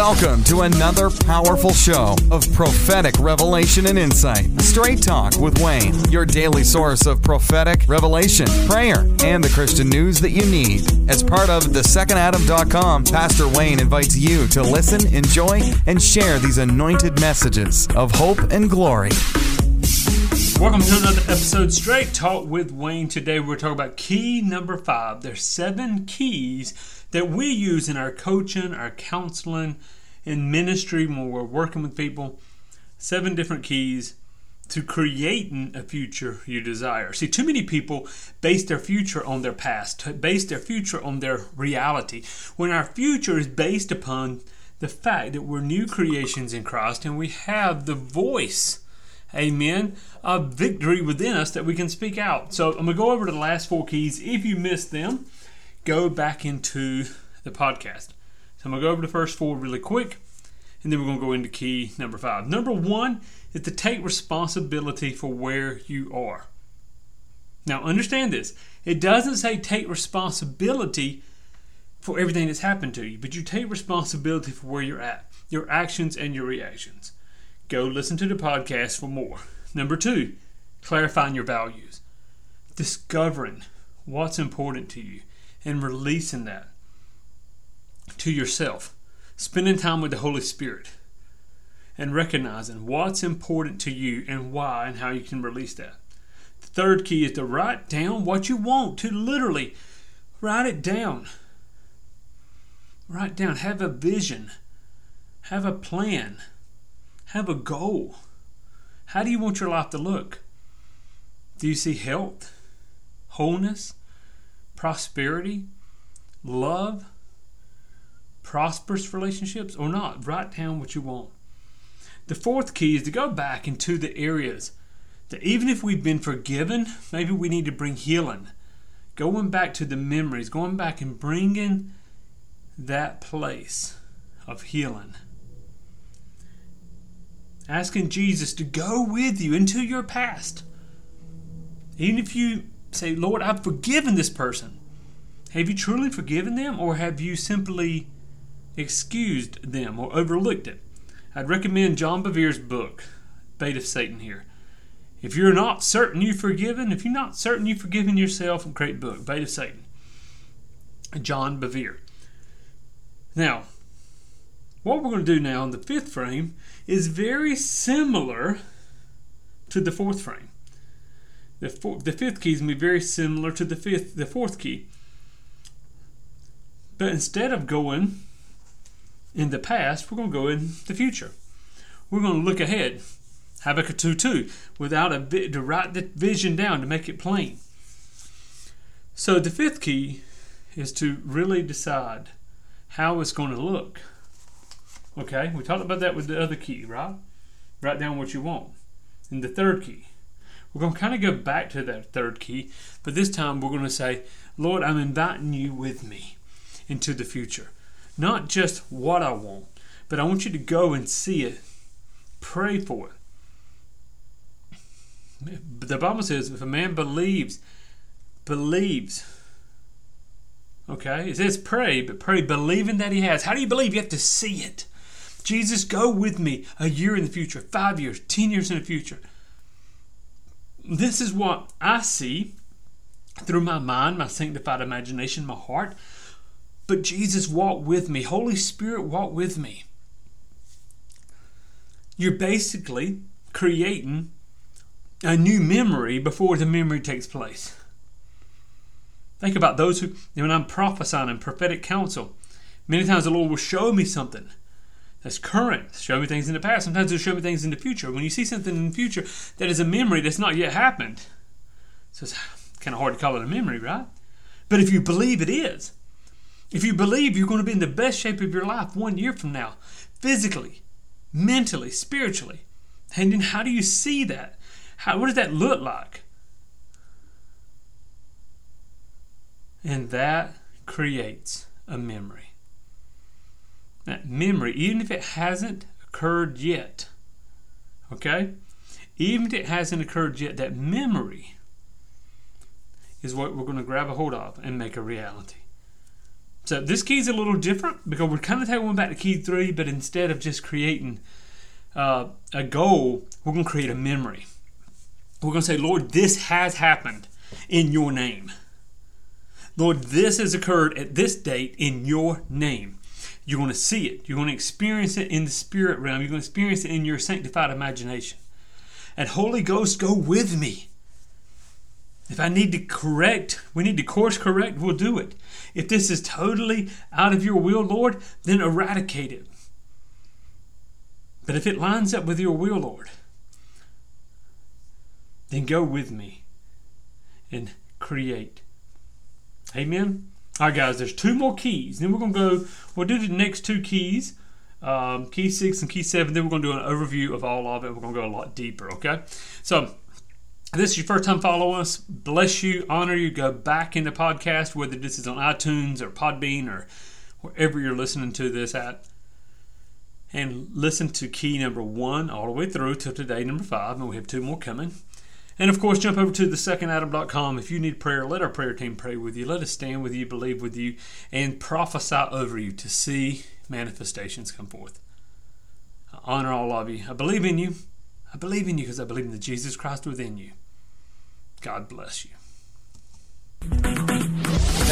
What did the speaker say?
Welcome to another powerful show of prophetic revelation and insight. Straight Talk with Wayne, your daily source of prophetic revelation, prayer, and the Christian news that you need. As part of the thesecondadam.com, Pastor Wayne invites you to listen, enjoy, and share these anointed messages of hope and glory. Welcome to another episode Straight Talk with Wayne. Today we're talking about key number five. There's seven keys that we use in our coaching, our counseling, in ministry when we're working with people. Seven different keys to creating a future you desire. See, too many people base their future on their past, base their future on their reality, when our future is based upon the fact that we're new creations in Christ and we have the voice, amen, of victory within us that we can speak out. So I'm going to go over to the last four keys. If you missed them, go back into the podcast. So I'm going to go over the first four really quick, and then we're going to go into key number five. Number one is to take responsibility for where you are. Now, understand this it doesn't say take responsibility for everything that's happened to you, but you take responsibility for where you're at, your actions and your reactions. Go listen to the podcast for more. Number two, clarifying your values, discovering what's important to you and releasing that to yourself. Spending time with the Holy Spirit and recognizing what's important to you and why and how you can release that. The third key is to write down what you want, to literally write it down. Write down, have a vision, have a plan, have a goal. How do you want your life to look? Do you see health, wholeness, prosperity, love, prosperous relationships, or not? Write down what you want. The fourth key is to go back into the areas that even if we've been forgiven, maybe we need to bring healing. Going back to the memories, going back and bringing that place of healing. Asking Jesus to go with you into your past. Even if you say, Lord, I've forgiven this person. Have you truly forgiven them, or have you simply excused them or overlooked it? I'd recommend John Bevere's book, Bait of Satan, here. If you're not certain you've forgiven, if you're not certain you've forgiven yourself, great book, Bait of Satan. John Bevere. Now, what we're going to do now in the fifth frame is very similar to the fourth frame. The, four, the fifth key is going to be very similar to the fifth, the fourth key. But instead of going in the past, we're going to go in the future. We're going to look ahead. Habakkuk 2 2, without a to write the vision down to make it plain. So the fifth key is to really decide how it's going to look. Okay, we talked about that with the other key, right? Write down what you want. And the third key, we're going to kind of go back to that third key, but this time we're going to say, Lord, I'm inviting you with me into the future. Not just what I want, but I want you to go and see it. Pray for it. The Bible says if a man believes, believes, okay, it says pray, but pray believing that he has. How do you believe? You have to see it. Jesus, go with me a year in the future, five years, ten years in the future. This is what I see through my mind, my sanctified imagination, my heart. But Jesus walk with me. Holy Spirit walk with me. You're basically creating a new memory before the memory takes place. Think about those who, when I'm prophesying in prophetic counsel, many times the Lord will show me something that's current, show me things in the past. Sometimes He'll show me things in the future. When you see something in the future that is a memory that's not yet happened, so it's kind of hard to call it a memory, right? But if you believe it is, if you believe you're going to be in the best shape of your life one year from now, physically, mentally, spiritually, and then how do you see that? How, what does that look like? And that creates a memory. That memory, even if it hasn't occurred yet, okay? Even if it hasn't occurred yet, that memory is what we're going to grab a hold of and make a reality. So this key is a little different because we're kind of taking back to key three, but instead of just creating uh, a goal, we're going to create a memory. We're going to say, Lord, this has happened in your name. Lord, this has occurred at this date in your name. You're going to see it. You're going to experience it in the spirit realm. You're going to experience it in your sanctified imagination. And Holy Ghost, go with me. If I need to correct, we need to course correct, we'll do it. If this is totally out of your will, Lord, then eradicate it. But if it lines up with your will, Lord, then go with me and create. Amen. All right, guys, there's two more keys. Then we're going to go, we'll do the next two keys, um, key six and key seven. Then we're going to do an overview of all of it. We're going to go a lot deeper, okay? So, this is your first time following us, bless you, honor you. Go back in the podcast, whether this is on iTunes or Podbean or wherever you're listening to this at, and listen to key number one all the way through till today, number five, and we have two more coming. And of course, jump over to thesecondadam.com. If you need prayer, let our prayer team pray with you. Let us stand with you, believe with you, and prophesy over you to see manifestations come forth. I honor all of you. I believe in you. I believe in you because I believe in the Jesus Christ within you. God bless you.